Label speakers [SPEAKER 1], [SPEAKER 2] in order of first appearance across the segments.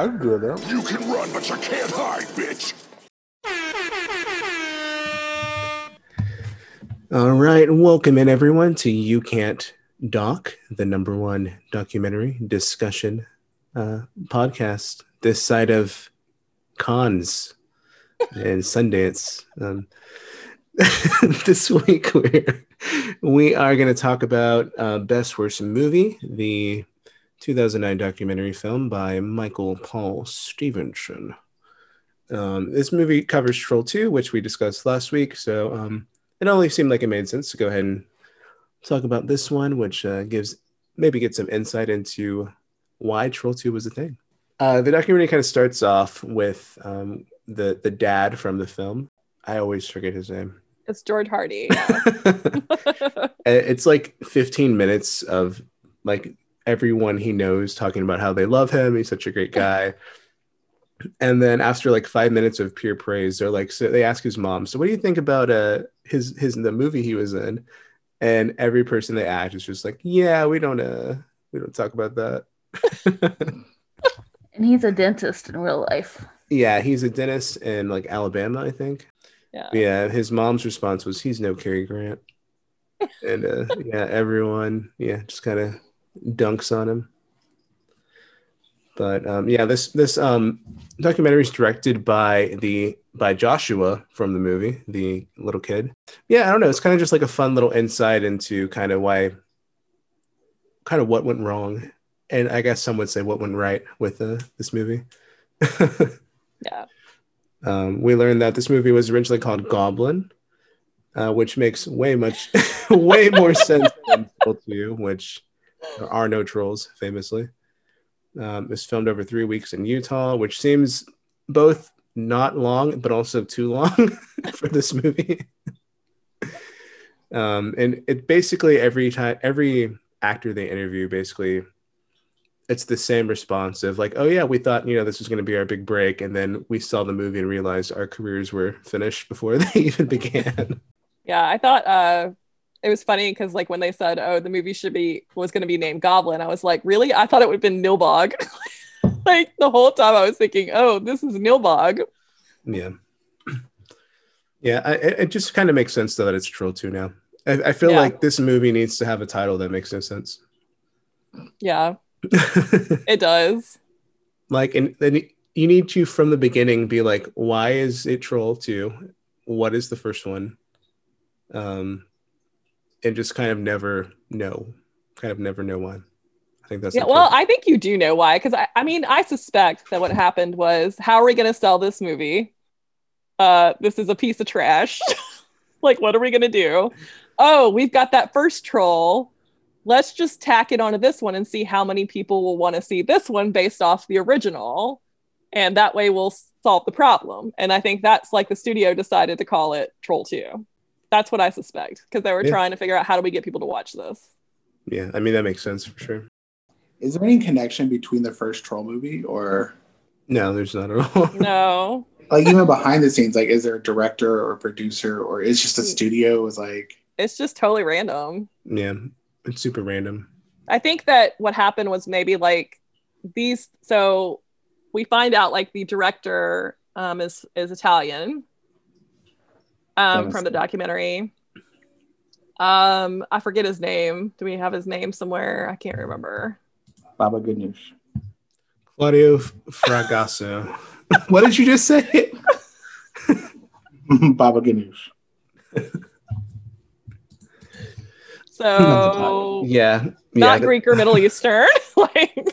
[SPEAKER 1] I get it.
[SPEAKER 2] You can run, but you can't hide, bitch.
[SPEAKER 1] All right, welcome in everyone to You Can't Doc, the number one documentary discussion uh, podcast this side of Cannes and Sundance. Um, this week we're we are going to talk about uh, Best Worst Movie, the 2009 documentary film by Michael Paul Stevenson. Um, this movie covers Troll 2, which we discussed last week, so um, it only seemed like it made sense to go ahead and talk about this one, which uh, gives maybe get some insight into why Troll 2 was a thing. Uh, the documentary kind of starts off with um, the the dad from the film. I always forget his name.
[SPEAKER 3] It's George Hardy.
[SPEAKER 1] it's like 15 minutes of like everyone he knows talking about how they love him. He's such a great guy. And then after like five minutes of pure praise, they're like, so they ask his mom, so what do you think about uh his his the movie he was in? And every person they ask is just like, yeah, we don't uh we don't talk about that.
[SPEAKER 4] and he's a dentist in real life.
[SPEAKER 1] Yeah, he's a dentist in like Alabama, I think.
[SPEAKER 3] Yeah.
[SPEAKER 1] Yeah, his mom's response was, "He's no Cary Grant," and uh, yeah, everyone, yeah, just kind of dunks on him. But um, yeah, this this um, documentary is directed by the by Joshua from the movie, the little kid. Yeah, I don't know. It's kind of just like a fun little insight into kind of why, kind of what went wrong, and I guess some would say what went right with uh, this movie.
[SPEAKER 3] yeah.
[SPEAKER 1] Um, we learned that this movie was originally called Goblin, uh, which makes way much, way more sense than Troll 2, which there are no trolls, famously. Um, filmed over three weeks in Utah, which seems both not long, but also too long for this movie. um, and it basically every time, every actor they interview basically it's the same response of like, oh yeah, we thought you know this was going to be our big break, and then we saw the movie and realized our careers were finished before they even began.
[SPEAKER 3] Yeah, I thought uh, it was funny because like when they said, oh, the movie should be was going to be named Goblin, I was like, really? I thought it would have been Nilbog. like the whole time, I was thinking, oh, this is Nilbog.
[SPEAKER 1] Yeah, yeah. I, it just kind of makes sense though that it's Troll Two now. I, I feel
[SPEAKER 3] Yeah.
[SPEAKER 1] like this movie needs to have a title that makes no sense.
[SPEAKER 3] Yeah, it does.
[SPEAKER 1] like and then you need to from the beginning be like why is it troll 2 what is the first one um and just kind of never know kind of never know why i think that's
[SPEAKER 3] Yeah,
[SPEAKER 1] the
[SPEAKER 3] well. I think you do know why. Because I, I mean, I suspect that what happened was, how are we going to sell this movie? Uh, this is a piece of trash. like, what are we going to do? Oh, we've got that first troll. Let's just tack it onto this one and see how many people will want to see this one based off the original. And that way we'll solve the problem. And I think that's like the studio decided to call it Troll 2. That's what I suspect because they were
[SPEAKER 1] Yeah.
[SPEAKER 3] trying to figure out how do we get people to watch this.
[SPEAKER 1] yeah i mean that makes sense for sure
[SPEAKER 5] Is there any connection between the first troll movie or
[SPEAKER 1] no there's not at all
[SPEAKER 3] No.
[SPEAKER 5] like even behind the scenes? Like, is there a director or a producer or is just a studio was like
[SPEAKER 3] It's just totally random.
[SPEAKER 1] yeah it's super random
[SPEAKER 3] I think that what happened was maybe like these. So we find out like the director um, is is Italian um, from the documentary. Um, I forget his name. Do we have his name somewhere? I can't remember.
[SPEAKER 5] Baba Ganoush?
[SPEAKER 1] claudio fragasso what did you just say
[SPEAKER 5] Baba Ganoush.
[SPEAKER 3] So
[SPEAKER 1] yeah yeah
[SPEAKER 3] not Greek or Middle Eastern. like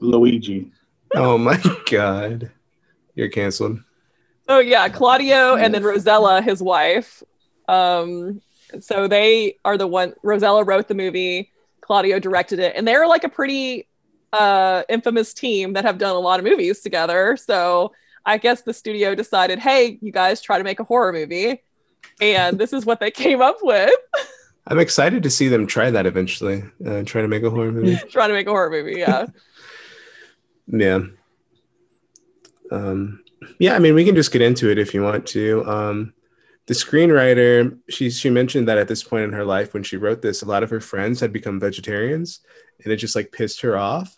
[SPEAKER 5] Luigi.
[SPEAKER 1] oh my god you're canceled
[SPEAKER 3] Oh yeah, Claudio and then Rosella, his wife. Um, so they are the one. Rosella wrote the movie. Claudio directed it, and they're like a pretty uh, infamous team that have done a lot of movies together. So I guess the studio decided, hey, you guys try to make a horror movie, and this is what they came up with.
[SPEAKER 1] i'm excited to see them try that eventually uh, try to make a horror movie
[SPEAKER 3] trying to make a horror movie. Yeah,
[SPEAKER 1] Yeah. Um, yeah, I mean, we can just get into it if you want to. Um, the screenwriter, she she mentioned that at this point in her life, when she wrote this, a lot of her friends had become vegetarians, and it just like pissed her off.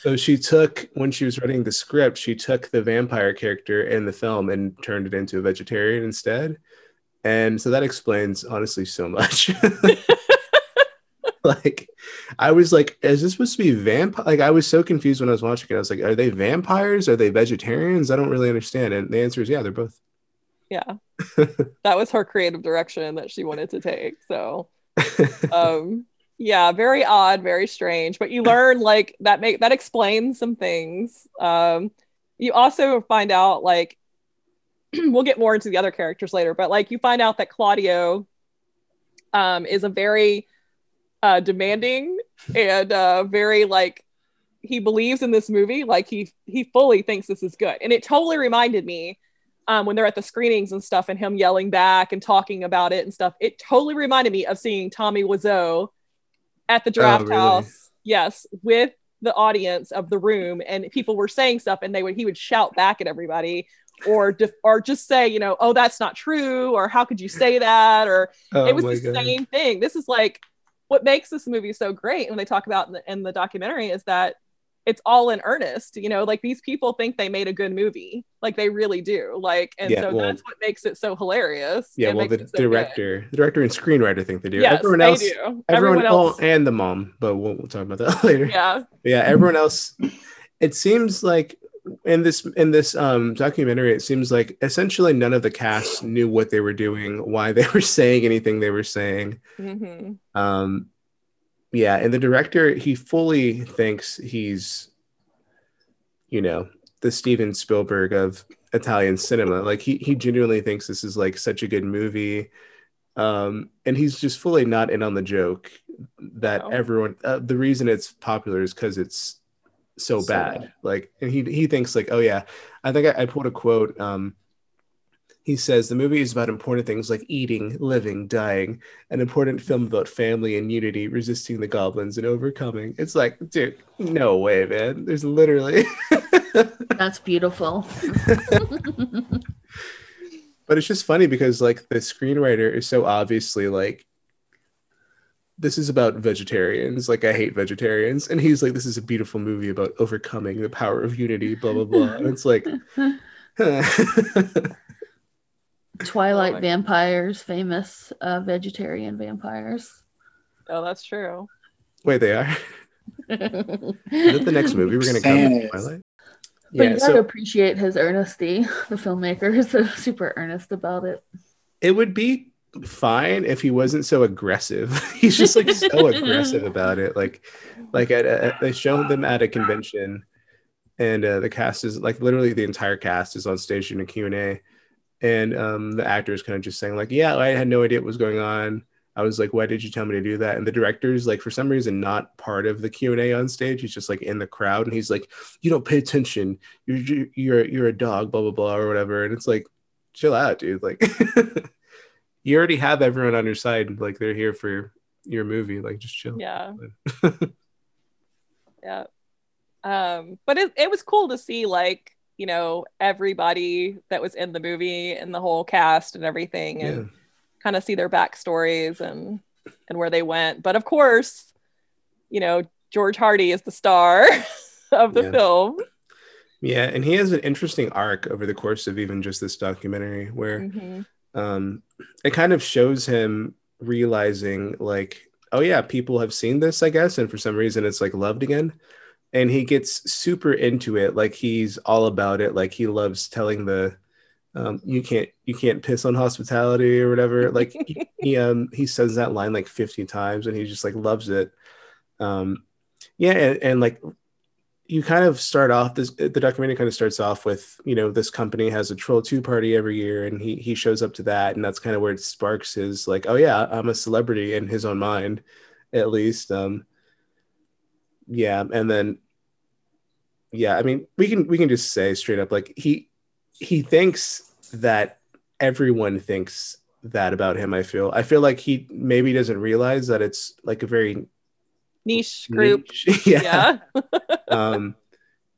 [SPEAKER 1] So she took when she was writing the script, she took the vampire character in the film and turned it into a vegetarian instead. And so that explains honestly so much. like I was like, is this supposed to be vampire? Like I was so confused when I was watching it. I was like, are they vampires? Are they vegetarians? I don't really understand. And the answer is yeah, they're both.
[SPEAKER 3] Yeah. that was her creative direction that she wanted to take. So um yeah, very odd, very strange. But you learn like that make that explains some things. Um you also find out like we'll get more into the other characters later, but like you find out that Claudio um is a very uh demanding and uh very like he believes in this movie like he he fully thinks this is good and it totally reminded me um, when they're at the screenings and stuff and him yelling back and talking about it and stuff it totally reminded me of seeing tommy wiseau at the draft
[SPEAKER 1] really?
[SPEAKER 3] house yes with the audience of the room and people were saying stuff and they would he would shout back at everybody or def- or just say you know oh that's not true or how could you say that or
[SPEAKER 1] Oh
[SPEAKER 3] it was the
[SPEAKER 1] God.
[SPEAKER 3] same thing this is like what makes this movie so great when they talk about in the, in the documentary is that it's all in earnest you know like these people think they made a good movie like they really do like and
[SPEAKER 1] Yeah,
[SPEAKER 3] so
[SPEAKER 1] well-
[SPEAKER 3] that's what makes it so hilarious
[SPEAKER 1] Yeah, well, the
[SPEAKER 3] so good.
[SPEAKER 1] director, the director and screenwriter think they do.
[SPEAKER 3] yes
[SPEAKER 1] everyone
[SPEAKER 3] they
[SPEAKER 1] else,
[SPEAKER 3] do
[SPEAKER 1] everyone,
[SPEAKER 3] else
[SPEAKER 1] oh, and the mom, but we'll, we'll talk about that later.
[SPEAKER 3] yeah
[SPEAKER 1] yeah everyone else it seems like in this in this um documentary it seems like essentially none of the cast knew what they were doing why they were saying anything they were saying.
[SPEAKER 3] Hmm
[SPEAKER 1] um yeah and the director he fully thinks he's you know the steven spielberg of italian cinema. Like he, he genuinely thinks this is like such a good movie. Um and he's just fully not in on the joke that
[SPEAKER 3] No.
[SPEAKER 1] everyone uh, the reason it's popular is because it's so,
[SPEAKER 5] So
[SPEAKER 1] bad.
[SPEAKER 5] bad.
[SPEAKER 1] like and he he thinks like oh yeah i think i, I pulled a quote um he says the movie is about important things like eating living dying an important film about family and unity resisting the goblins and overcoming it's like dude no way man there's literally
[SPEAKER 4] That's beautiful.
[SPEAKER 1] but it's just funny because like the screenwriter is so obviously like this is about vegetarians like i hate vegetarians and he's like this is a beautiful movie about overcoming the power of unity blah blah blah and it's like
[SPEAKER 4] Twilight
[SPEAKER 3] Oh my-
[SPEAKER 4] vampires, famous uh, vegetarian vampires.
[SPEAKER 3] oh that's true
[SPEAKER 1] wait they are is that the next movie we're gonna cover
[SPEAKER 5] Yes.
[SPEAKER 1] twilight
[SPEAKER 4] you
[SPEAKER 1] yeah
[SPEAKER 4] gotta
[SPEAKER 1] so
[SPEAKER 4] appreciate his earnesty. The filmmaker is so super earnest about it.
[SPEAKER 1] it would be fine if he wasn't so aggressive. He's just like so aggressive about it like like at, at they showed them at a convention and uh, the cast is like literally the entire cast is on stage in a q&a and um, the actor is kind of just saying like yeah i had no idea what was going on. I was like why did you tell me to do that? And the director's like for some reason not part of the q&a on stage. He's just like in the crowd and he's like you don't pay attention. You're you're you're a dog blah blah blah or whatever. And it's like chill out dude. Like you already have everyone on your side like they're here for your movie like just chill.
[SPEAKER 3] Yeah. Yeah. Um but it, it was cool to see like you know everybody that was in the movie and the whole cast and everything and
[SPEAKER 1] yeah.
[SPEAKER 3] kind of see their backstories and and where they went. But of course you know george hardy is the star of the
[SPEAKER 1] Yeah.
[SPEAKER 3] film.
[SPEAKER 1] Yeah and he has an interesting arc over the course of even just this documentary where
[SPEAKER 3] Mhm.
[SPEAKER 1] Um it kind of shows him realizing like oh yeah people have seen this i guess and for some reason it's like loved again. And he gets super into it like he's all about it like he loves telling the um, you can't you can't piss on hospitality or whatever. Like he, he um he says that line like 50 times and he just like loves it. Um yeah and, and like you kind of start off this the documentary kind of starts off with you know this company has a troll 2 party every year and he he shows up to that and that's kind of where it sparks his like oh yeah i'm a celebrity in his own mind at least um yeah and then yeah i mean we can we can just say straight up like he he thinks that everyone thinks that about him i feel. I feel like he maybe doesn't realize that it's like a very
[SPEAKER 3] niche group
[SPEAKER 1] niche- yeah
[SPEAKER 3] yeah
[SPEAKER 1] um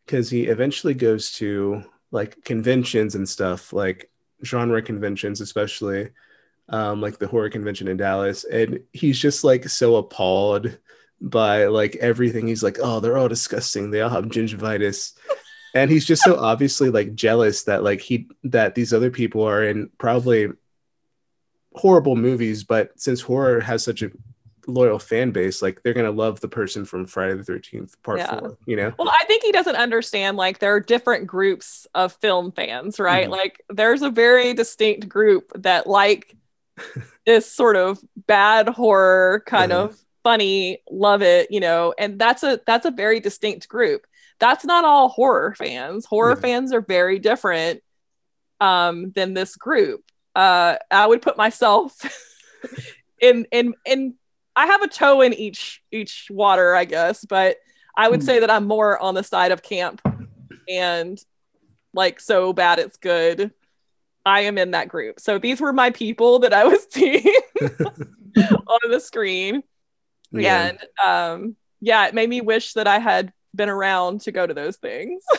[SPEAKER 1] because he eventually goes to like conventions and stuff like genre conventions especially um like the horror convention in dallas and he's just like so appalled by like everything. He's like, oh, they're all disgusting. They all have gingivitis. And he's just so obviously like jealous that like he that these other people are in probably horrible movies, but since horror has such a loyal fan base, like they're gonna love the person from Friday the Thirteenth Part
[SPEAKER 3] Yeah.
[SPEAKER 1] Four. You know?
[SPEAKER 3] Well, I think he doesn't understand like there are different groups of film fans, right?
[SPEAKER 1] Mhm.
[SPEAKER 3] Like there's a very distinct group that like this sort of bad horror kind
[SPEAKER 1] Uh-huh.
[SPEAKER 3] of funny, love it, you know, and that's a that's a very distinct group. That's not all horror fans. Horror
[SPEAKER 1] Yeah.
[SPEAKER 3] fans are very different um than this group. Uh I would put myself in in in I have a toe in each each water, I guess, but I would
[SPEAKER 5] Hmm.
[SPEAKER 3] say that I'm more on the side of camp and like so bad it's good. I am in that group. So these were my people that I was seeing on the screen.
[SPEAKER 1] Yeah.
[SPEAKER 3] And um yeah, it made me wish that I had been around to go to those things.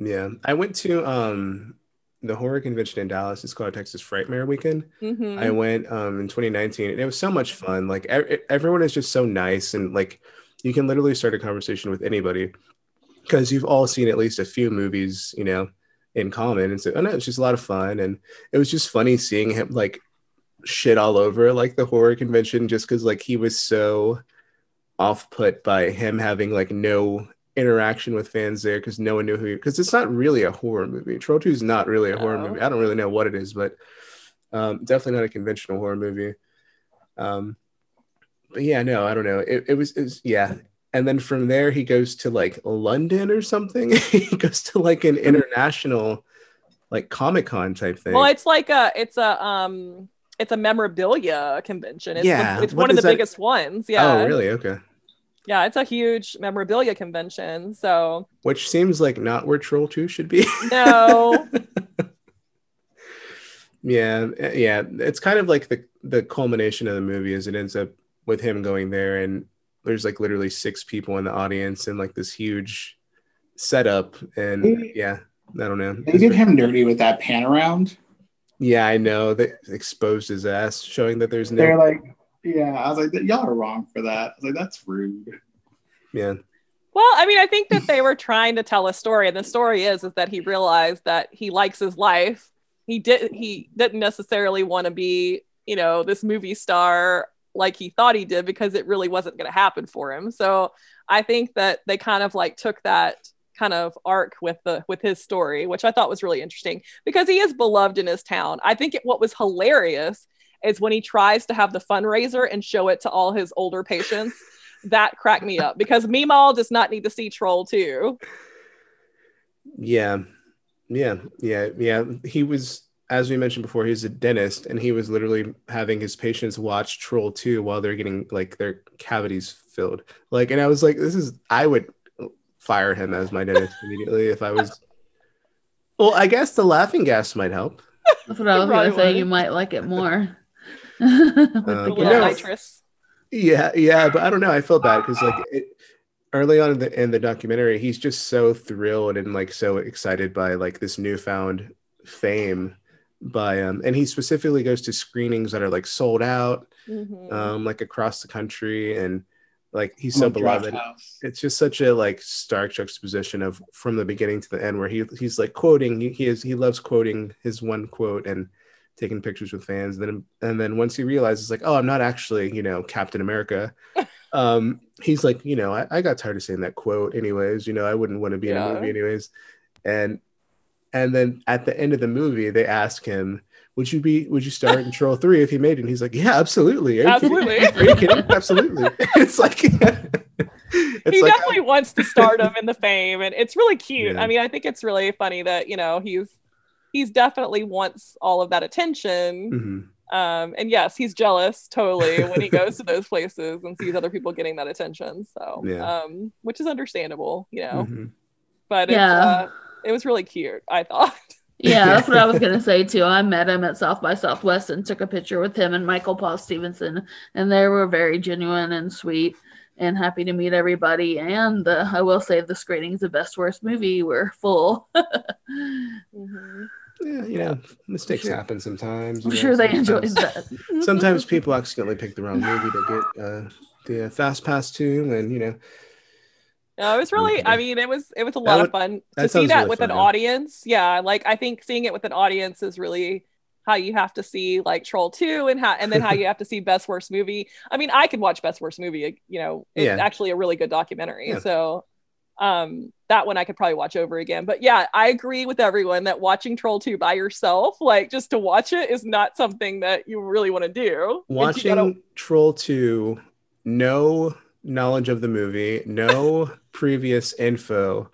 [SPEAKER 1] Yeah. I went to um the horror convention in Dallas. It's called Texas Frightmare Weekend.
[SPEAKER 3] Mhm.
[SPEAKER 1] I went um in 2019 and it was so much fun. Like ev- everyone is just so nice and like you can literally start a conversation with anybody because you've all seen at least a few movies, you know, in common. And so oh no, it's just a lot of fun and it was just funny seeing him like shit all over like the horror convention just because like he was so off put by him having like no interaction with fans there because no one knew who because it's not really a horror movie. Troll 2 is not really a horror movie. I don't really know what it is, but um, definitely not a conventional horror movie. Um, but yeah, no, I don't know. It, it was, it was, yeah. And then from there, he goes to like London or something. he goes to like an international, like Comic Con type thing.
[SPEAKER 3] Well, it's like a it's a um it's a memorabilia convention. It's,
[SPEAKER 1] Yeah,
[SPEAKER 3] it's
[SPEAKER 1] what
[SPEAKER 3] one of the
[SPEAKER 1] that?
[SPEAKER 3] biggest ones. Yeah.
[SPEAKER 1] Oh, really? Okay.
[SPEAKER 3] Yeah, it's a huge memorabilia convention. So
[SPEAKER 1] Which seems like not where Troll 2 should be.
[SPEAKER 3] no.
[SPEAKER 1] yeah, yeah. It's kind of like the the culmination of the movie is it ends up with him going there and there's like literally six people in the audience and like this huge setup and
[SPEAKER 5] They-
[SPEAKER 1] yeah, I don't know.
[SPEAKER 5] They did him dirty with that pan around.
[SPEAKER 1] Yeah, I know. They exposed his ass, showing that there's
[SPEAKER 5] They're
[SPEAKER 1] no.
[SPEAKER 5] like, yeah, I was like, y'all are wrong for that. I was like, that's rude.
[SPEAKER 1] Yeah,
[SPEAKER 3] Well, I mean, I think that they were trying to tell a story, and the story is is that he realized that he likes his life. He did he didn't necessarily want to be, you know, this movie star like he thought he did because it really wasn't going to happen for him. So I think that they kind of like took that kind of arc with the with his story, which I thought was really interesting because he is beloved in his town. I think it, what was hilarious is when he tries to have the fundraiser and show it to all his older patients that cracked me up because Meemaw does not need to see Troll 2.
[SPEAKER 1] yeah, yeah, yeah, yeah. He was, as we mentioned before, he's a dentist, and he was literally having his patients watch Troll Two while they're getting like their cavities filled. Like, and I was like, this is. I would fire him as my dentist immediately if I was. Well, I guess the laughing gas might help.
[SPEAKER 4] That's what I was gonna say. You might like it more.
[SPEAKER 1] Uh,
[SPEAKER 3] The
[SPEAKER 1] you
[SPEAKER 3] little.
[SPEAKER 1] Yeah, yeah, but I don't know. I feel bad because like it, early on in the in the documentary, he's just so thrilled and like so excited by like this newfound fame by um and he specifically goes to screenings that are like sold out
[SPEAKER 3] Mhm.
[SPEAKER 1] um like across the country and like he's so
[SPEAKER 5] Like Draft
[SPEAKER 1] beloved
[SPEAKER 5] House.
[SPEAKER 1] it's just such a like stark juxtaposition of from the beginning to the end where he he's like quoting he, he is he loves quoting his one quote and taking pictures with fans. And then and then once he realizes like oh i'm not actually you know captain america. Um he's like you know I, I got tired of saying that quote anyways. You know i wouldn't want to be in a movie anyways. And and then at the end of the movie they ask him would you be would you star in troll 3 if he made it? And he's like yeah absolutely. Are?
[SPEAKER 3] Absolutely.
[SPEAKER 1] are you kidding absolutely. It's like it's
[SPEAKER 3] he
[SPEAKER 1] like
[SPEAKER 3] definitely wants the stardom and the fame, and it's really cute.
[SPEAKER 1] Yeah.
[SPEAKER 3] I mean, I think it's really funny that you know he's he's definitely wants all of that attention.
[SPEAKER 1] Mhm.
[SPEAKER 3] Um, and yes, he's jealous totally when he goes to those places and sees other people getting that attention. So,
[SPEAKER 1] Yeah.
[SPEAKER 3] um, which is understandable, you know.
[SPEAKER 1] Mhm.
[SPEAKER 3] But
[SPEAKER 4] Yeah.
[SPEAKER 3] it's, uh, it was really cute. I thought.
[SPEAKER 4] Yeah, that's what I was gonna say too. I met him at South by Southwest and took a picture with him and Michael Paul Stevenson, and they were very genuine and sweet and happy to meet everybody. And uh, I will say the screenings of Best Worst Movie were full.
[SPEAKER 3] Mhm.
[SPEAKER 1] Yeah, you know, mistakes
[SPEAKER 4] sure-
[SPEAKER 1] happen sometimes.
[SPEAKER 4] I'm
[SPEAKER 1] know,
[SPEAKER 4] sure they enjoyed
[SPEAKER 1] sometimes-
[SPEAKER 4] that.
[SPEAKER 1] Sometimes people accidentally pick the wrong movie to get uh, the uh, fast pass to, and you know,
[SPEAKER 3] No, it was really. I mean, it was it was a lot
[SPEAKER 1] would-
[SPEAKER 3] of fun
[SPEAKER 1] that
[SPEAKER 3] to see that
[SPEAKER 1] really
[SPEAKER 3] with
[SPEAKER 1] fun,
[SPEAKER 3] an
[SPEAKER 1] yeah.
[SPEAKER 3] audience. Yeah, like I think seeing it with an audience is really how you have to see like Troll Two and how and then how you have to see Best Worst Movie. I mean, I could watch Best Worst Movie. You know, it's
[SPEAKER 1] Yeah.
[SPEAKER 3] actually a really good documentary.
[SPEAKER 1] Yeah.
[SPEAKER 3] So, um, that one I could probably watch over again. But yeah, I agree with everyone that watching Troll Two by yourself, like just to watch it, is not something that you really want to do.
[SPEAKER 1] Watching
[SPEAKER 3] gotta-
[SPEAKER 1] Troll 2, no knowledge of the movie, no previous info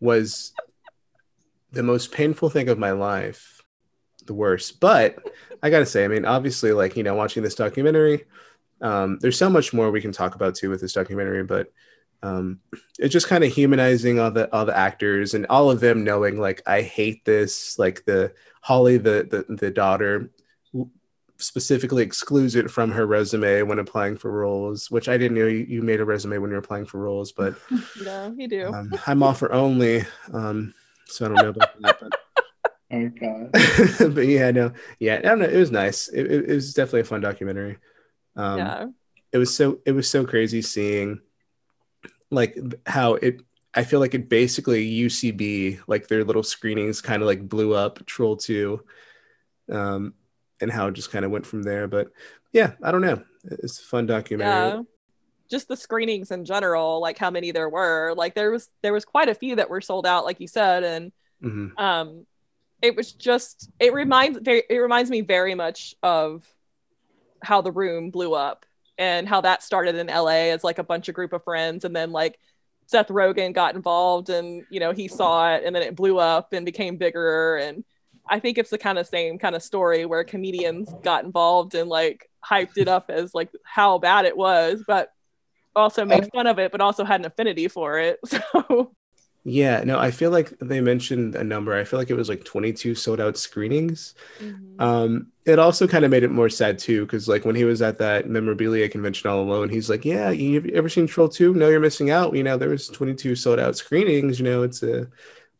[SPEAKER 1] was the most painful thing of my life. The worst. But I gotta say, I mean, obviously, like, you know, watching this documentary, um, there's so much more we can talk about too with this documentary, but um, it's just kind of humanizing all the all the actors and all of them knowing like I hate this, like the Holly, the the, the daughter specifically excludes it from her resume when applying for roles, which I didn't know you, you made a resume when you're applying for roles, but
[SPEAKER 3] you know, you do.
[SPEAKER 1] um, I'm offer only, um, so I don't know about that. But,
[SPEAKER 5] Oh god.
[SPEAKER 1] but yeah, no, yeah, I don't know. It was nice. It, it, it was definitely a fun documentary. Um,
[SPEAKER 3] yeah.
[SPEAKER 1] it was so it was so crazy seeing like how it I feel like it basically UCB like their little screenings kind of like blew up Troll 2 um and how it just kind of went from there but yeah I don't know. It's a fun documentary.
[SPEAKER 3] Yeah. Just the screenings in general like how many there were like there was there was quite a few that were sold out like you said and
[SPEAKER 1] Mhm.
[SPEAKER 3] um it was just it reminds very it reminds me very much of how the room blew up and how that started in LA as like a bunch of group of friends. And then like Seth Rogen got involved and you know he saw it and then it blew up and became bigger. And I think it's the kind of same kind of story where comedians got involved and like hyped it up as like how bad it was but also made oh. fun of it but also had an affinity for it. So
[SPEAKER 1] yeah no I feel like they mentioned a number I feel like it was like 22 sold out screenings Um, it also kind of made it more sad too, because like when he was at that memorabilia convention all alone, he's like, "Yeah, you have ever seen Troll 2? No, you're missing out. You know, there was 22 sold out screenings. You know, it's a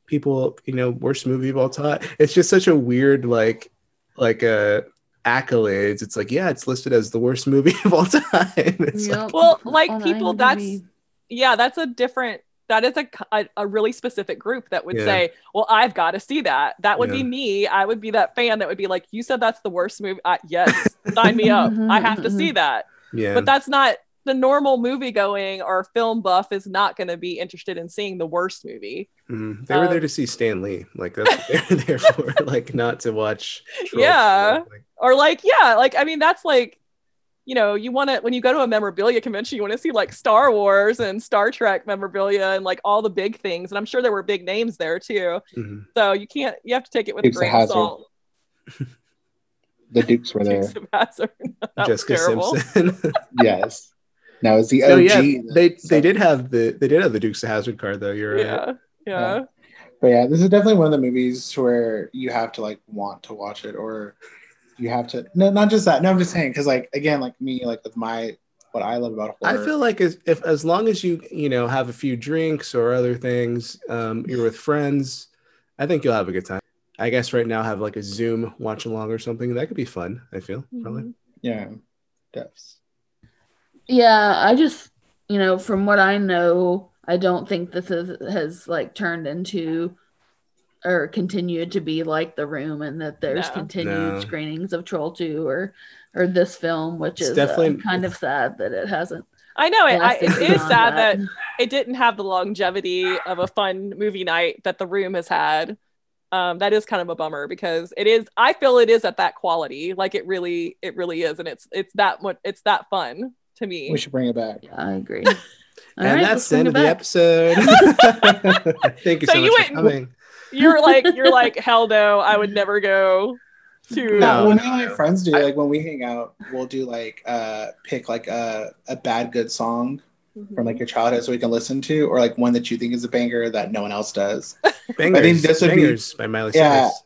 [SPEAKER 1] people, you know, worst movie of all time. It's just such a weird like, like uh accolades. It's like, yeah, it's listed as the worst movie of all time. It's like,
[SPEAKER 3] Well, like, people,
[SPEAKER 4] IMDb.
[SPEAKER 3] that's- yeah that's a different that is a, a, a really specific group that would
[SPEAKER 1] Yeah.
[SPEAKER 3] say well i've got to see that that would be me i would be that fan that would be like you said that's the worst movie uh, yes sign me up i have to see that
[SPEAKER 1] yeah,
[SPEAKER 3] but that's not the normal movie going or film buff is not going to be interested in seeing the worst movie
[SPEAKER 1] Mhm. they were there
[SPEAKER 3] um,
[SPEAKER 1] to see Stan Lee. Like that's what they're there for, like not to watch. Troll 2.
[SPEAKER 3] Yeah.
[SPEAKER 1] Like,
[SPEAKER 3] or like yeah like i mean that's like you know you want to when you go to a memorabilia convention you want to see like star wars and star trek memorabilia and like all the big things and i'm sure there were big names there too
[SPEAKER 1] mhm.
[SPEAKER 3] so you can't you have to take it with
[SPEAKER 5] Dukes
[SPEAKER 3] a grain of salt
[SPEAKER 5] The Dukes were there.
[SPEAKER 3] Dukes of Hazzard. That was
[SPEAKER 1] Jessica. Simpson.
[SPEAKER 5] yes. Now it's the OG.
[SPEAKER 1] Oh yeah, they
[SPEAKER 5] So-
[SPEAKER 1] they did have the they did have the Dukes of Hazzard card though. You're right.
[SPEAKER 3] yeah yeah
[SPEAKER 5] But yeah, this is definitely one of the movies where you have to like want to watch it, or you have to. No, not just that. No, I'm just saying because like again, like me, like with my what I love about horror I
[SPEAKER 1] feel like as if as long as you you know have a few drinks or other things, um, you're with friends, I think you'll have a good time. I guess right now have like a Zoom watch along or something that could be fun. I feel probably.
[SPEAKER 3] Mhm.
[SPEAKER 5] yeah, Devs.
[SPEAKER 4] Yeah, I just, you know, from what I know, I don't think this is, has like turned into or continued to be like the room and that there's
[SPEAKER 3] No.
[SPEAKER 4] continued
[SPEAKER 1] No.
[SPEAKER 4] screenings of Troll 2 or or this film, which
[SPEAKER 1] It's
[SPEAKER 4] is uh,
[SPEAKER 1] definitely-
[SPEAKER 4] kind of sad that it hasn't.
[SPEAKER 3] i know it, I, it is sad that it didn't have the longevity of a fun movie night that the room has had um, that is kind of a bummer because it is i feel it is at that quality like it really it really is and it's it's that much it's that fun to me
[SPEAKER 5] We should bring it back.
[SPEAKER 4] Yeah, I agree.
[SPEAKER 1] And
[SPEAKER 4] right,
[SPEAKER 1] that's the end of
[SPEAKER 4] bring
[SPEAKER 1] the episode. Thank you
[SPEAKER 3] So
[SPEAKER 1] so,
[SPEAKER 3] you
[SPEAKER 1] much
[SPEAKER 3] went-
[SPEAKER 1] for coming.
[SPEAKER 3] You're like you're like hell no i would never go to
[SPEAKER 1] No,
[SPEAKER 5] No, when me and my friends do,
[SPEAKER 1] I-
[SPEAKER 5] like when we hang out, we'll do like uh pick like a a bad good song from like your childhood so we can listen to, or like one that you think is a banger that no one else does.
[SPEAKER 1] Bangers, I think
[SPEAKER 5] this would be-
[SPEAKER 1] by Miley
[SPEAKER 5] Yeah.
[SPEAKER 1] Cyrus.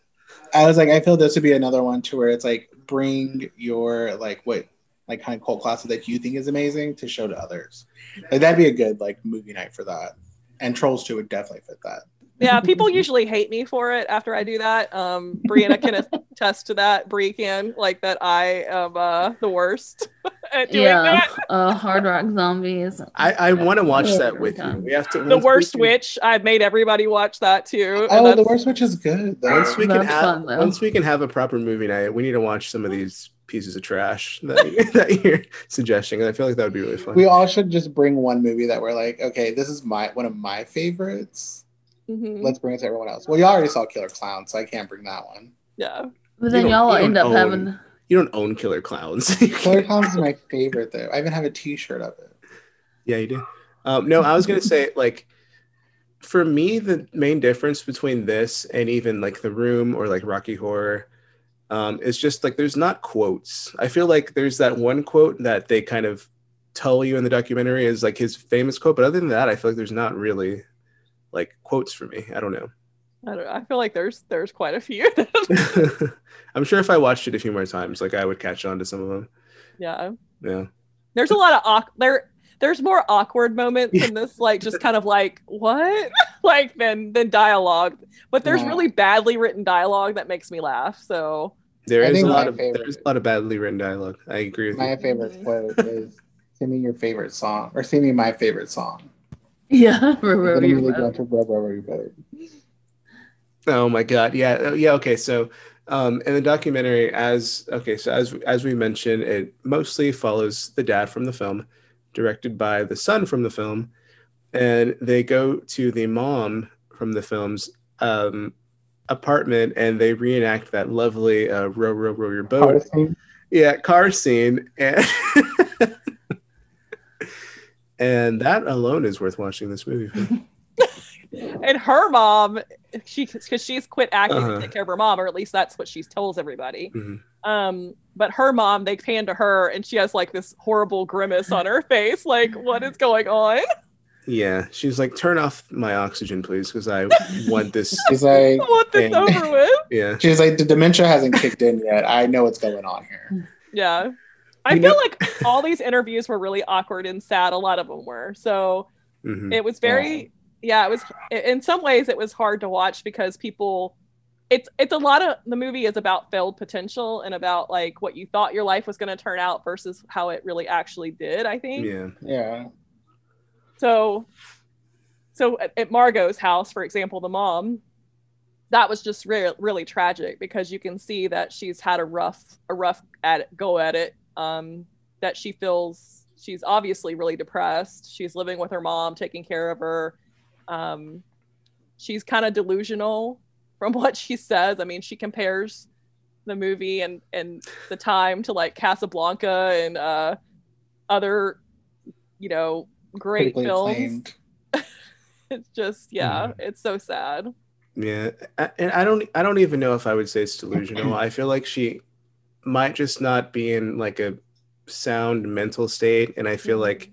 [SPEAKER 5] I was like, I feel this would be another one to where it's like bring your like what like kind of cult classic that you think is amazing to show to others. Like that'd be a good like movie night for that. And Trolls 2 would definitely fit that.
[SPEAKER 3] Yeah people usually hate me for it after i do that um brianna can attest to that brie can like that i am uh the worst at doing
[SPEAKER 4] yeah,
[SPEAKER 3] that.
[SPEAKER 4] uh, Hard Rock Zombies.
[SPEAKER 1] I, I want to watch
[SPEAKER 4] Yeah,
[SPEAKER 1] that
[SPEAKER 4] every
[SPEAKER 1] with you. We have to.
[SPEAKER 3] The Worst Witch. I've made everybody watch that too.
[SPEAKER 5] Oh, the worst witch is good. Though.
[SPEAKER 1] Once we can
[SPEAKER 4] That's
[SPEAKER 1] have
[SPEAKER 4] fun, though.
[SPEAKER 1] once we can have a proper movie night, we need to watch some of these pieces of trash that, that you're suggesting. And I feel like that would be really fun.
[SPEAKER 5] we all should just bring one movie that we're like, okay, this is my one of my favorites.
[SPEAKER 3] Mhm.
[SPEAKER 5] Let's bring it to everyone else. Well, you already saw Killer Klown, so I can't bring that one.
[SPEAKER 3] Yeah.
[SPEAKER 4] But then y'all end up
[SPEAKER 1] own-
[SPEAKER 4] having.
[SPEAKER 1] you don't own Killer Klowns.
[SPEAKER 5] Killer Klowns is my favorite though. I even have a T-shirt of it.
[SPEAKER 1] Yeah, you do. Um, no, I was gonna say like for me, the main difference between this and even like The Room or like Rocky Horror um, is just like there's not quotes. I feel like there's that one quote that they kind of tell you in the documentary is like his famous quote, but other than that, I feel like there's not really like quotes for me. I don't know.
[SPEAKER 3] I don't know. I feel like there's there's quite a few.
[SPEAKER 1] I'm sure if I watched it a few more times, like I would catch on to some of them.
[SPEAKER 3] yeah.
[SPEAKER 1] Yeah.
[SPEAKER 3] There's a lot of awk- there there's more awkward moments in this like just kind of like what like than than dialogue but there's
[SPEAKER 5] Yeah.
[SPEAKER 3] really badly written dialogue that makes me laugh so
[SPEAKER 1] There
[SPEAKER 5] I
[SPEAKER 1] is a lot of
[SPEAKER 5] favorite-
[SPEAKER 1] there's a lot of badly written dialogue. I agree with
[SPEAKER 5] My
[SPEAKER 1] you.
[SPEAKER 5] favorite quote is "Sing me your favorite song," or "Sing me my favorite song."
[SPEAKER 4] Yeah.
[SPEAKER 1] Oh my god. Yeah. uh, Yeah. Okay. So um in the documentary, as okay, so as as we mentioned, it mostly follows the dad from the film, directed by the son from the film, and they go to the mom from the film's um apartment and they reenact that lovely uh row row row your boat
[SPEAKER 5] Car scene.
[SPEAKER 1] yeah car scene and and that alone is worth watching this movie for.
[SPEAKER 3] and her mom she because she's quit acting
[SPEAKER 1] Uh-huh.
[SPEAKER 3] to take care of her mom or at least that's what she tells everybody
[SPEAKER 1] Mhm.
[SPEAKER 3] um but her mom they pan to her and she has like this horrible grimace on her face like what is going on
[SPEAKER 1] yeah she's like turn off my oxygen please because i want this
[SPEAKER 5] She's like,
[SPEAKER 3] I want this
[SPEAKER 1] Yeah.
[SPEAKER 3] over with
[SPEAKER 1] yeah
[SPEAKER 5] she's like, the dementia hasn't kicked in yet. I know what's going on here.
[SPEAKER 3] Yeah. I feel
[SPEAKER 1] know-
[SPEAKER 3] like all these interviews were really awkward and sad. A lot of them were. So
[SPEAKER 1] Mhm.
[SPEAKER 3] it was very, yeah, it was, in some ways, it was hard to watch because people, it's, it's a lot of the movie is about failed potential and about like what you thought your life was going to turn out versus how it really actually did, I think.
[SPEAKER 1] yeah
[SPEAKER 5] Yeah,
[SPEAKER 3] So, so at, at Margo's house, for example, the mom, that was just re- really tragic because you can see that she's had a rough, a rough at it, go at it. Um, that she feels she's obviously really depressed. She's living with her mom, taking care of her. Um, she's kind of delusional from what she says. I mean, she compares the movie and and the time to like Casablanca and uh, other, you know, great films. It's just yeah,
[SPEAKER 1] Mhm.
[SPEAKER 3] it's so sad.
[SPEAKER 1] Yeah, I- and I don't I don't even know if I would say it's delusional. I feel like she might just not be in like a sound mental state and I feel mm-hmm. like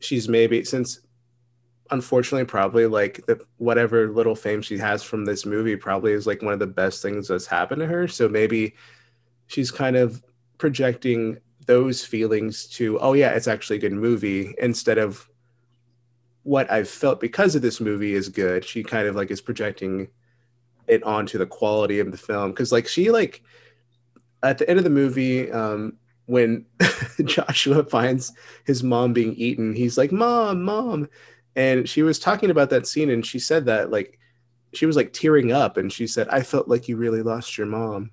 [SPEAKER 1] she's maybe since unfortunately probably like the whatever little fame she has from this movie probably is like one of the best things that's happened to her. So maybe she's kind of projecting those feelings to oh yeah, it's actually a good movie instead of what I've felt because of this movie is good. She kind of like is projecting it onto the quality of the film because like she like at the end of the movie um when Joshua finds his mom being eaten he's like mom mom and she was talking about that scene and she said that like she was like tearing up and she said I felt like you really lost your mom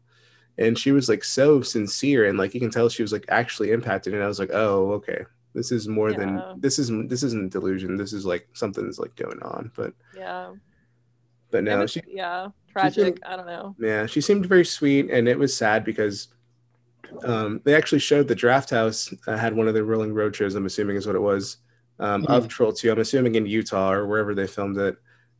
[SPEAKER 1] and she was like so sincere and like you can tell she was like actually impacted and I was like oh okay this is more
[SPEAKER 3] Yeah.
[SPEAKER 1] than this isn't this isn't delusion this is like something's like going on but
[SPEAKER 3] Yeah.
[SPEAKER 1] but now
[SPEAKER 3] was-
[SPEAKER 1] she
[SPEAKER 3] yeah. Tragic. I don't know.
[SPEAKER 1] yeah she seemed very sweet and it was sad because um, they actually showed the draft house uh, had one of the rolling road shows i'm assuming is what it was um, of troll 2 i'm assuming in utah or wherever they filmed it.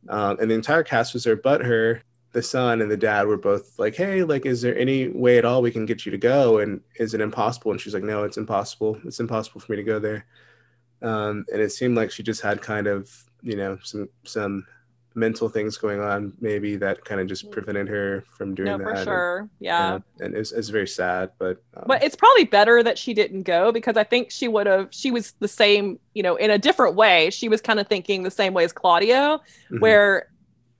[SPEAKER 1] Um, and the entire cast was there but her the son and the dad were both like hey like is there any way at all we can get you to go? And is it impossible? And she's like no it's impossible. It's impossible for me to go there. Um, and it seemed like she just had kind of you know some some mental things going on maybe that kind of just prevented her from doing
[SPEAKER 3] No,
[SPEAKER 1] that
[SPEAKER 3] for
[SPEAKER 1] and-
[SPEAKER 3] sure. Yeah.
[SPEAKER 1] yeah, and it's, it's very sad but um,
[SPEAKER 3] But it's probably better that she didn't go because I think she would have. She was the same, you know, in a different way. She was kind of thinking the same way as Claudio,
[SPEAKER 1] mhm.
[SPEAKER 3] where,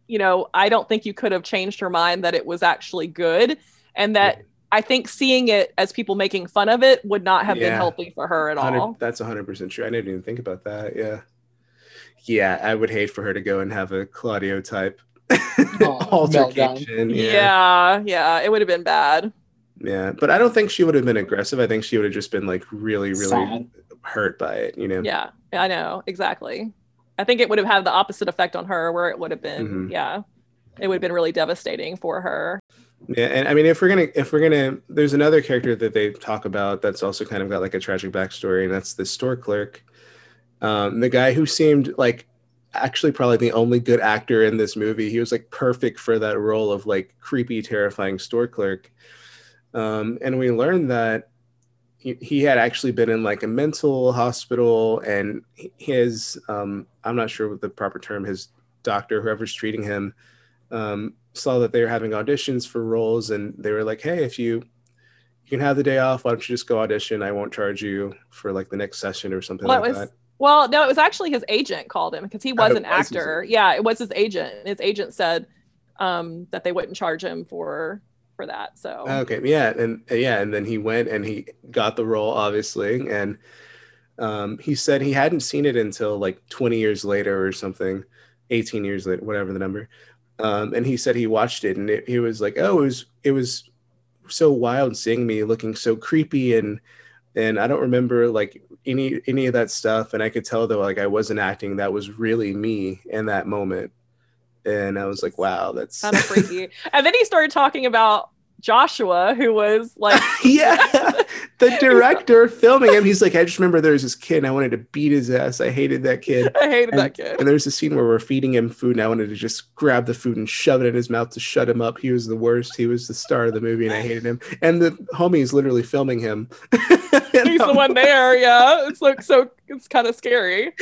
[SPEAKER 3] you know, I don't think you could have changed her mind that it was actually good, and that I think seeing it as people making fun of it would not have been
[SPEAKER 1] Yeah.
[SPEAKER 3] healthy for her at all.
[SPEAKER 1] That's 100% true. I didn't even think about that. Yeah. Yeah, I would hate for her to go and have a Claudio type altercation.
[SPEAKER 3] Yeah.
[SPEAKER 1] Yeah.
[SPEAKER 3] yeah, it would have been bad.
[SPEAKER 1] Yeah. But I don't think she would have been aggressive. I think she would have just been like really, really
[SPEAKER 5] Sad.
[SPEAKER 1] hurt by it, you know?
[SPEAKER 3] Yeah, I know exactly. I think it would have had the opposite effect on her, where it would have been,
[SPEAKER 1] Mhm.
[SPEAKER 3] yeah, it would have been really devastating for her.
[SPEAKER 1] Yeah, and I mean, if we're gonna, if we're gonna, there's another character that they talk about that's also kind of got like a tragic backstory, and that's the store clerk, um, the guy who seemed like actually probably the only good actor in this movie. He was like perfect for that role of like creepy, terrifying store clerk, um, and we learned that he, he had actually been in like a mental hospital, and his, um, I'm not sure what the proper term, his doctor, whoever's treating him. Um, saw that they were having auditions for roles and they were like hey if you you can have the day off why don't you just go audition i won't charge you for like the next session or something like
[SPEAKER 3] was
[SPEAKER 1] that
[SPEAKER 3] well, no, it was actually his agent called him because he was
[SPEAKER 1] Oh,
[SPEAKER 3] an
[SPEAKER 1] was
[SPEAKER 3] actor. Yeah, it was his agent. His agent said um, that they wouldn't charge him for for that. So
[SPEAKER 1] okay yeah and yeah and then he went and he got the role obviously and um, he said he hadn't seen it until like 20 years later or something 18 years later whatever the number um, and he said he watched it and it, he was like oh it was it was so wild seeing me looking so creepy and and i don't remember like any any of that stuff. And i could tell though like i wasn't acting. That was really me in that moment. And i was like wow that's
[SPEAKER 3] kind of freaky. and then he started talking about Joshua, who was like,
[SPEAKER 1] yeah the director filming him he's like i just remember there was this kid and i wanted to beat his ass i hated that kid
[SPEAKER 3] I hated
[SPEAKER 1] and,
[SPEAKER 3] that kid.
[SPEAKER 1] and there's a scene where we're feeding him food and i wanted to just grab the food and shove it in his mouth to shut him up he was the worst he was the star of the movie and i hated him and the homie is literally filming him
[SPEAKER 3] He's the one there. Yeah, it's like so. It's kind of scary.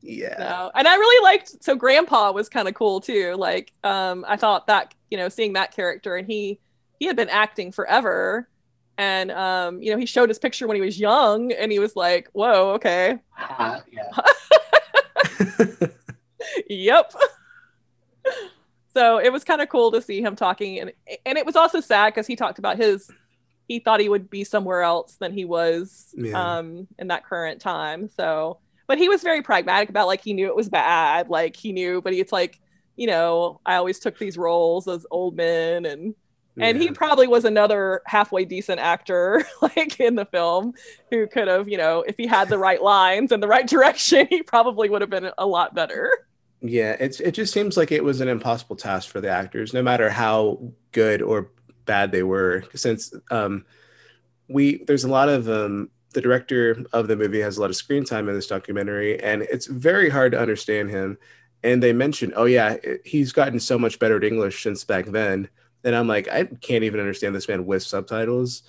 [SPEAKER 1] Yeah
[SPEAKER 3] No. And I really liked so grandpa was kind of cool too. Like um I thought that, you know, seeing that character and he he had been acting forever and um you know, he showed his picture when he was young and he was like, "Whoa, okay.
[SPEAKER 5] Hot, yeah.
[SPEAKER 3] yep." so, it was kind of cool to see him talking and and it was also sad cuz he talked about his he thought he would be somewhere else than he was
[SPEAKER 1] Yeah.
[SPEAKER 3] um in that current time. So, but he was very pragmatic about like he knew it was bad, like he knew, but it's like, you know, I always took these roles as old men and and he probably was another halfway decent actor like in the film who could have, you know, if he had the right lines and the right direction, he probably would have been a lot better.
[SPEAKER 1] Yeah, it's it just seems like it was an impossible task for the actors, no matter how good or bad they were. Since um, we there's a lot of um, the director of the movie has a lot of screen time in this documentary, and it's very hard to understand him. And they mentioned, oh yeah, he's gotten so much better at English since back then. And I'm like, I can't even understand this man with subtitles.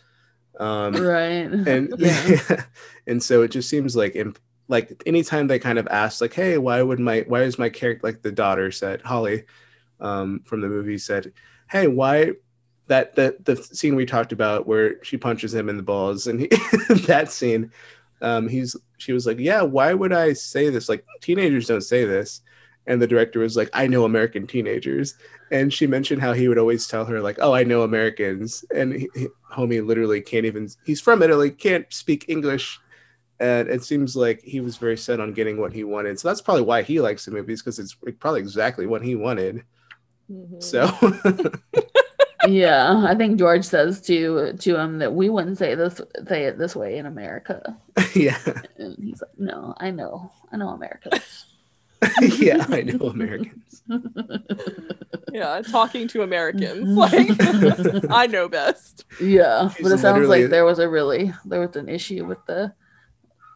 [SPEAKER 1] Um,
[SPEAKER 4] Right.
[SPEAKER 1] and
[SPEAKER 4] Yeah.
[SPEAKER 1] and so it just seems like imp- like anytime they kind of ask like hey why would my why is my character like the daughter said holly um from the movie said hey why that the the scene we talked about where she punches him in the balls and he, that scene um he's she was like yeah why would i say this? Like teenagers don't say this. And the director was like i know american teenagers. And she mentioned how he would always tell her like oh i know americans. And he, he- homie literally can't even he's from italy can't speak english. And it seems like he was very set on getting what he wanted. So that's probably why he likes the movies because it's probably exactly what he wanted.
[SPEAKER 3] Mhm.
[SPEAKER 1] so
[SPEAKER 4] yeah, I think George says to to him that we wouldn't say this say it this way in America,
[SPEAKER 1] yeah
[SPEAKER 4] and he's like, "No, I know, I know Americans."
[SPEAKER 1] yeah i know americans
[SPEAKER 3] yeah, talking to Americans.
[SPEAKER 4] Mhm.
[SPEAKER 3] Like I know best.
[SPEAKER 4] yeah,
[SPEAKER 1] She's
[SPEAKER 4] but it sounds like there was a really there was an issue with the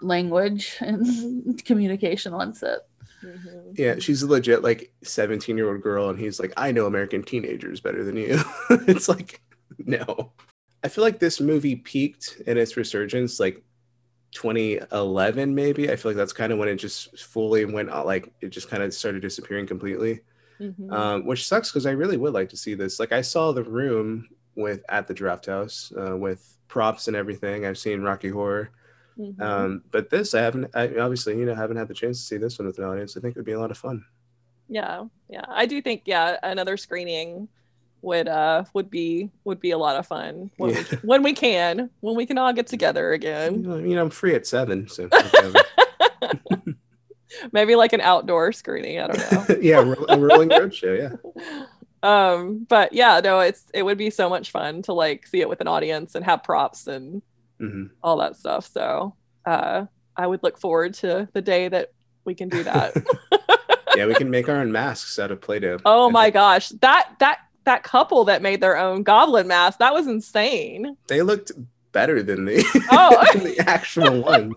[SPEAKER 4] language and communication on set.
[SPEAKER 3] Mhm.
[SPEAKER 1] yeah she's a legit like 17 year old girl and he's like i know american teenagers better than you it's like no i feel like this movie peaked in its resurgence like 2011 maybe i feel like that's kind of when it just fully went out like it just kind of started disappearing completely
[SPEAKER 3] Mhm.
[SPEAKER 1] um, which sucks because I really would like to see this. Like I saw the room with at the Draft House uh, with props and everything. I've seen Rocky Horror,
[SPEAKER 3] Mhm.
[SPEAKER 1] um, but this I haven't. I obviously you know haven't had the chance to see this one with an audience. I think it would be a lot of fun.
[SPEAKER 3] yeah, yeah. I do think yeah, another screening would uh would be would be a lot of fun when, we, when we can when we can all get together again.
[SPEAKER 1] know, you know, I'm free at seven, so.
[SPEAKER 3] Maybe like an outdoor screening. I don't know.
[SPEAKER 1] yeah, a rolling roadshow. Yeah,
[SPEAKER 3] um but yeah no it's it would be so much fun to like see it with an audience and have props and
[SPEAKER 1] hmm
[SPEAKER 3] all that stuff so uh i would look forward to the day that we can do that
[SPEAKER 1] yeah. We can make our own masks out of Play-Doh.
[SPEAKER 3] oh
[SPEAKER 1] I
[SPEAKER 3] my
[SPEAKER 1] think
[SPEAKER 3] gosh that that that couple that made their own goblin mask that was insane
[SPEAKER 1] They looked better than the
[SPEAKER 3] Oh.
[SPEAKER 1] than the actual ones.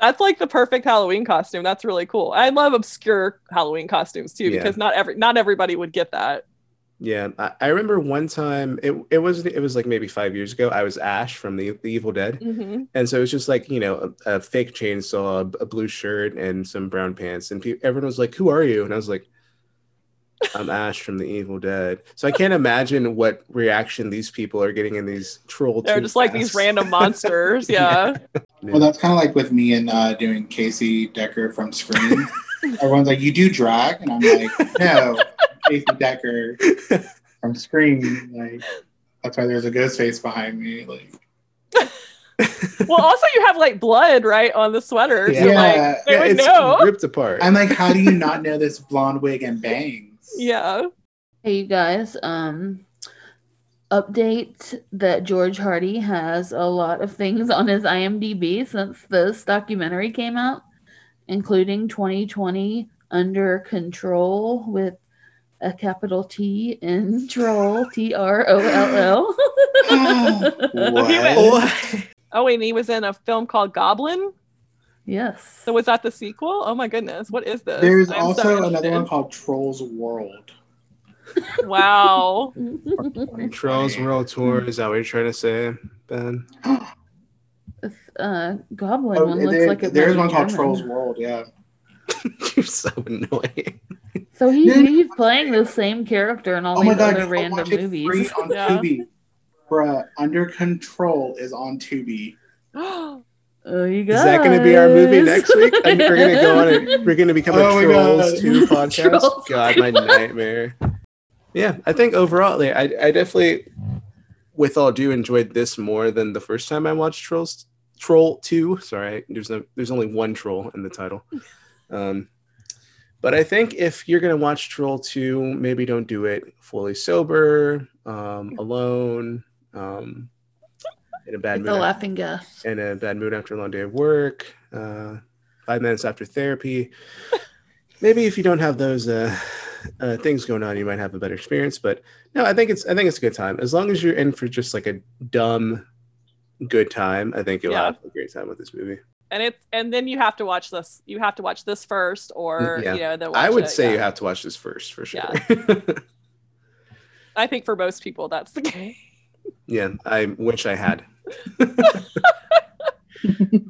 [SPEAKER 3] that's like the perfect halloween costume that's really cool i love obscure halloween costumes too
[SPEAKER 1] Yeah.
[SPEAKER 3] because not every not everybody would get that
[SPEAKER 1] Yeah, I, I remember one time. It it was it was like maybe five years ago. I was Ash from the the Evil Dead,
[SPEAKER 3] Mhm.
[SPEAKER 1] and so it was just like you know a, a fake chainsaw, a, a blue shirt, and some brown pants, and pe- everyone was like, "Who are you?" And I was like, "I'm Ash from the Evil Dead." So I can't imagine what reaction these people are getting in these troll.
[SPEAKER 3] they're
[SPEAKER 1] two
[SPEAKER 3] just like these random monsters yeah
[SPEAKER 5] Well, that's kind of like with me and uh, doing Casey Becker from Scream. Everyone's like, "You do drag," and I'm like, "No, Casey Becker from Scream." Like, that's why there's a ghost face behind me. Like,
[SPEAKER 3] well also you have like blood right on the sweater so
[SPEAKER 1] Yeah.
[SPEAKER 3] like they
[SPEAKER 1] yeah,
[SPEAKER 3] would
[SPEAKER 1] it's
[SPEAKER 3] know
[SPEAKER 1] ripped apart.
[SPEAKER 5] I'm like, how do you not know this blonde wig and bangs?
[SPEAKER 3] yeah
[SPEAKER 4] Hey, you guys. Um, update that George Hardy has a lot of things on his IMDb since this documentary came out, including 2020 Under Control with a capital T in Troll, T R O L L.
[SPEAKER 3] Oh, and he was in a film called Goblin.
[SPEAKER 4] Yes.
[SPEAKER 3] So was that the sequel? Oh my goodness, what is this?
[SPEAKER 5] There's
[SPEAKER 3] I'm so
[SPEAKER 5] also another one called Trolls World.
[SPEAKER 3] Wow.
[SPEAKER 1] Trolls World Tour. Is that what you're trying to say, Ben?
[SPEAKER 4] uh, Goblin
[SPEAKER 5] Oh,
[SPEAKER 4] one looks
[SPEAKER 5] there-
[SPEAKER 4] like it
[SPEAKER 5] there's one
[SPEAKER 4] be
[SPEAKER 5] called Trolls World. Yeah.
[SPEAKER 1] you're so annoying.
[SPEAKER 4] So he,
[SPEAKER 5] Yeah.
[SPEAKER 4] he's playing the same character in all
[SPEAKER 5] Oh my
[SPEAKER 4] these
[SPEAKER 5] god,
[SPEAKER 4] other random
[SPEAKER 5] watch
[SPEAKER 4] movies.
[SPEAKER 5] free on
[SPEAKER 3] Yeah.
[SPEAKER 5] Tubi. Bruh, Under Control is on Tubi.
[SPEAKER 4] Oh, you guys.
[SPEAKER 1] Is that going to be our movie next week? And we're going to go on it. We're going to become a
[SPEAKER 5] Oh my
[SPEAKER 1] Trolls
[SPEAKER 5] God.
[SPEAKER 1] 2 podcast.
[SPEAKER 4] Trolls
[SPEAKER 1] God, my nightmare. Yeah, I think overall, like, I, I definitely, with all due, enjoyed this more than the first time I watched Trolls. Troll 2. Sorry, there's no, there's only one troll in the title. Um, but I think if you're going to watch Troll 2, maybe don't do it fully sober, um, alone, um, in a bad mood
[SPEAKER 4] a laughing gas.
[SPEAKER 1] in a bad mood after a long day of work, uh, five minutes after therapy. Maybe if you don't have those uh, uh, things going on, you might have a better experience. But no, I think it's I think it's a good time as long as you're in for just like a dumb good time. I think you'll
[SPEAKER 3] Yeah.
[SPEAKER 1] have a great time with this movie.
[SPEAKER 3] And it's and then you have to watch this. You have to watch this first, or
[SPEAKER 1] Yeah.
[SPEAKER 3] you know, then
[SPEAKER 1] I would
[SPEAKER 3] it,
[SPEAKER 1] say
[SPEAKER 3] yeah.
[SPEAKER 1] you have to watch this first for sure. Yeah.
[SPEAKER 3] I think for most people that's the case.
[SPEAKER 1] Yeah, I wish I had.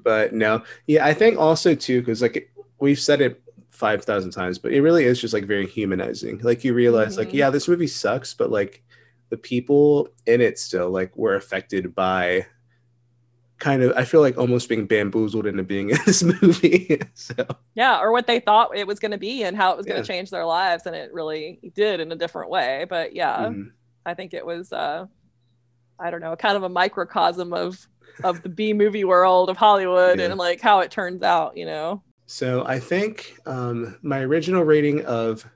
[SPEAKER 1] but no, yeah, I think also too because like we've said it five thousand times, but it really is just like very humanizing. Like you realize, like
[SPEAKER 3] Mhm.
[SPEAKER 1] yeah, this movie sucks, but like the people in it still like were affected by kind of I feel like almost being bamboozled into being in this movie. so
[SPEAKER 3] Yeah, or what they thought it was going to be and how it was going
[SPEAKER 1] Yeah.
[SPEAKER 3] to change their lives, and it really did in a different way. But yeah,
[SPEAKER 1] mhm.
[SPEAKER 3] I think it was uh I don't know, kind of a microcosm of of the B movie world of Hollywood
[SPEAKER 1] Yeah.
[SPEAKER 3] and like how it turns out, you know.
[SPEAKER 1] So I think um, my original rating of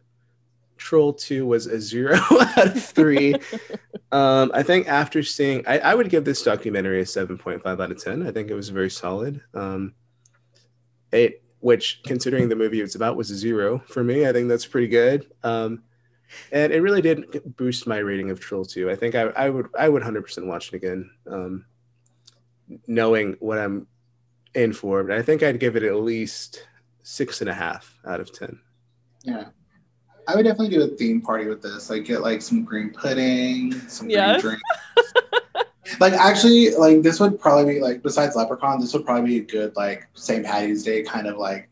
[SPEAKER 1] Troll 2 was a zero out of three. um, I think after seeing, I, I would give this documentary a 7.5 out of 10. I think it was very solid. Um, it, which considering the movie it's about was a zero for me. I think that's pretty good. Um, and it really did boost my rating of Troll 2. I think I, I would I would 100% watch it again, um, knowing what I'm in for. But I think I'd give it at least six and a half out of ten.
[SPEAKER 5] Yeah. I would definitely do a theme party with this. Like get like some green pudding, some
[SPEAKER 3] Yes.
[SPEAKER 5] green drinks. like actually, like this would probably be like besides Leprechaun, this would probably be a good like St. Patty's Day kind of like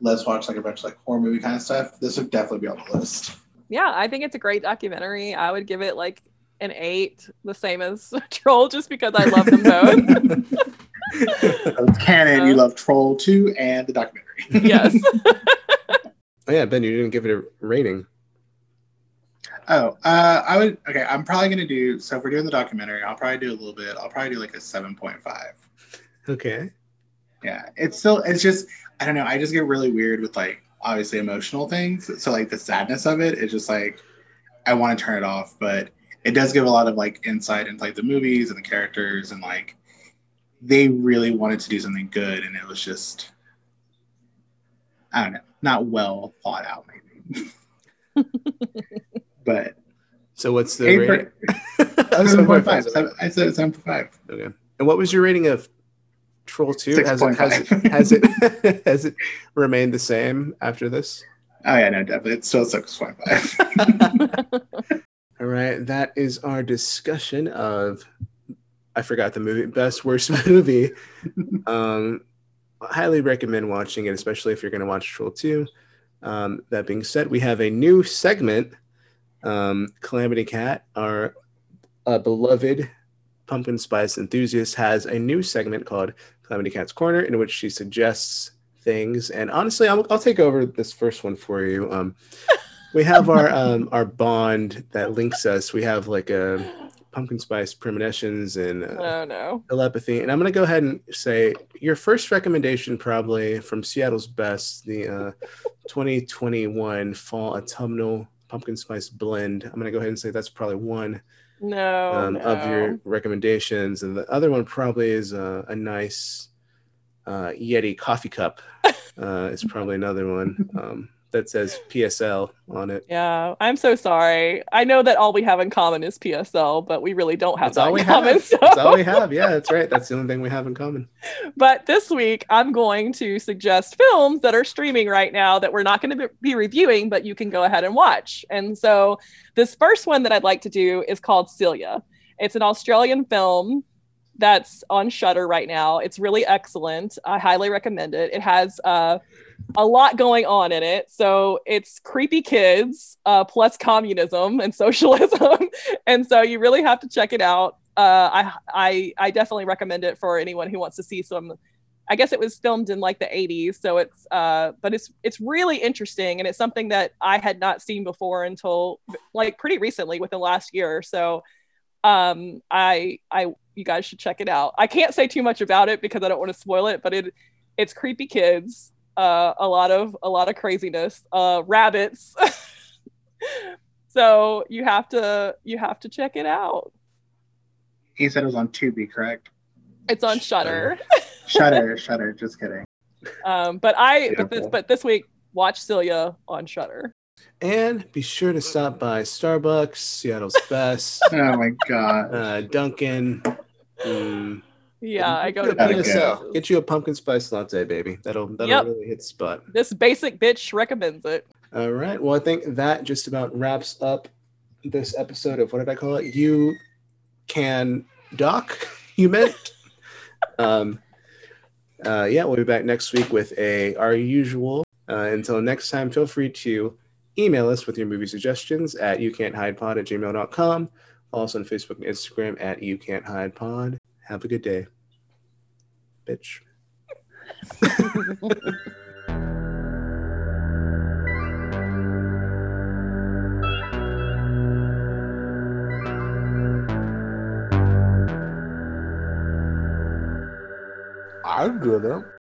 [SPEAKER 5] let's watch like a bunch of like horror movie kind of stuff. This would definitely be on the list.
[SPEAKER 3] Yeah, I think it's a great documentary. I would give it like an eight, the same as Troll, just because I love them both.
[SPEAKER 5] It's canon. You love Troll 2 and the documentary.
[SPEAKER 3] yes.
[SPEAKER 1] Oh yeah, Ben, you didn't give it a rating.
[SPEAKER 5] Oh, uh, I would. Okay, I'm probably gonna do. So if we're doing the documentary, I'll probably do a little bit. I'll probably do like a seven point five.
[SPEAKER 1] Okay.
[SPEAKER 5] Yeah, it's still. It's just. I don't know. I just get really weird with like obviously emotional things. So like the sadness of it is just like I want to turn it off, but it does give a lot of like insight into like the movies and the characters and like they really wanted to do something good and it was just I don't know, not well thought out maybe. but
[SPEAKER 1] So what's the rating?
[SPEAKER 5] seven point five. I said seven point five.
[SPEAKER 1] Okay. And what was your rating of Troll Two? Has it, has, it, has it has it remained the same after this?
[SPEAKER 5] Oh yeah, no, definitely. It's still six point five.
[SPEAKER 1] All right, that is our discussion of I forgot the movie best worst movie. um, highly recommend watching it, especially if you're going to watch Troll Two. Um, that being said, we have a new segment. Um, Calamity Cat, our uh, beloved pumpkin spice enthusiast, has a new segment called Calamity Cat's Corner, in which she suggests things. And honestly, I'll, I'll take over this first one for you. Um, we have our um, our bond that links us. We have like a pumpkin spice premonitions and uh,
[SPEAKER 3] oh no.
[SPEAKER 1] telepathy. And I'm going to go ahead and say your first recommendation, probably from Seattle's Best, the uh, 2021 Fall Autumnal Pumpkin Spice Blend. I'm going to go ahead and say that's probably one
[SPEAKER 3] No.
[SPEAKER 1] um,
[SPEAKER 3] no.
[SPEAKER 1] of your recommendations. And the other one probably is uh, a nice uh, Yeti coffee cup. Uh, it's probably another one um, that says PSL on it.
[SPEAKER 3] Yeah, I'm so sorry. I know that all we have in common is PSL, but we really don't have
[SPEAKER 1] That's
[SPEAKER 3] that
[SPEAKER 1] all we
[SPEAKER 3] common.
[SPEAKER 1] have.
[SPEAKER 3] so-
[SPEAKER 1] That's all we have. Yeah, that's right. That's the only thing we have in common.
[SPEAKER 3] But this week, I'm going to suggest films that are streaming right now that we're not going to be reviewing, but you can go ahead and watch. And so, this first one that I'd like to do is called Celia. It's an Australian film that's on Shudder right now. It's really excellent. I highly recommend it. It has uh, a lot going on in it. So it's creepy kids uh, plus communism and socialism, and so you really have to check it out. Uh, I I I definitely recommend it for anyone who wants to see some. I guess it was filmed in like the 80s, so it's uh, but it's it's really interesting, and it's something that I had not seen before until like pretty recently, within the last year or so. Um, I I you guys should check it out. I can't say too much about it because I don't want to spoil it, but it it's creepy kids, uh, a lot of a lot of craziness, uh, rabbits. so you have to you have to check it out.
[SPEAKER 5] He said it was on Tubi, correct?
[SPEAKER 3] It's on Shudder.
[SPEAKER 5] Shudder, Shudder. Just kidding.
[SPEAKER 3] Um, but I but this, but this week watch Celia on Shudder.
[SPEAKER 1] And be sure to stop by Starbucks, Seattle's Best,
[SPEAKER 5] Oh my god.
[SPEAKER 1] uh, Dunkin'. mm,
[SPEAKER 3] Yeah, I go to
[SPEAKER 1] get you a
[SPEAKER 5] Gotta
[SPEAKER 1] PSL.
[SPEAKER 5] go.
[SPEAKER 1] Get you a pumpkin spice latte, baby. That'll that'll
[SPEAKER 3] Yep.
[SPEAKER 1] really hit the spot.
[SPEAKER 3] This basic bitch recommends it.
[SPEAKER 1] All right. Well, I think that just about wraps up this episode of what did I call it? You can doc. You meant. um. Uh, yeah, we'll be back next week with a our usual. Uh, until next time, feel free to email us with your movie suggestions at you can't hide pod at gmail.com. Also on Facebook and Instagram at you can't hide pod. Have a good day, bitch.
[SPEAKER 2] I get it.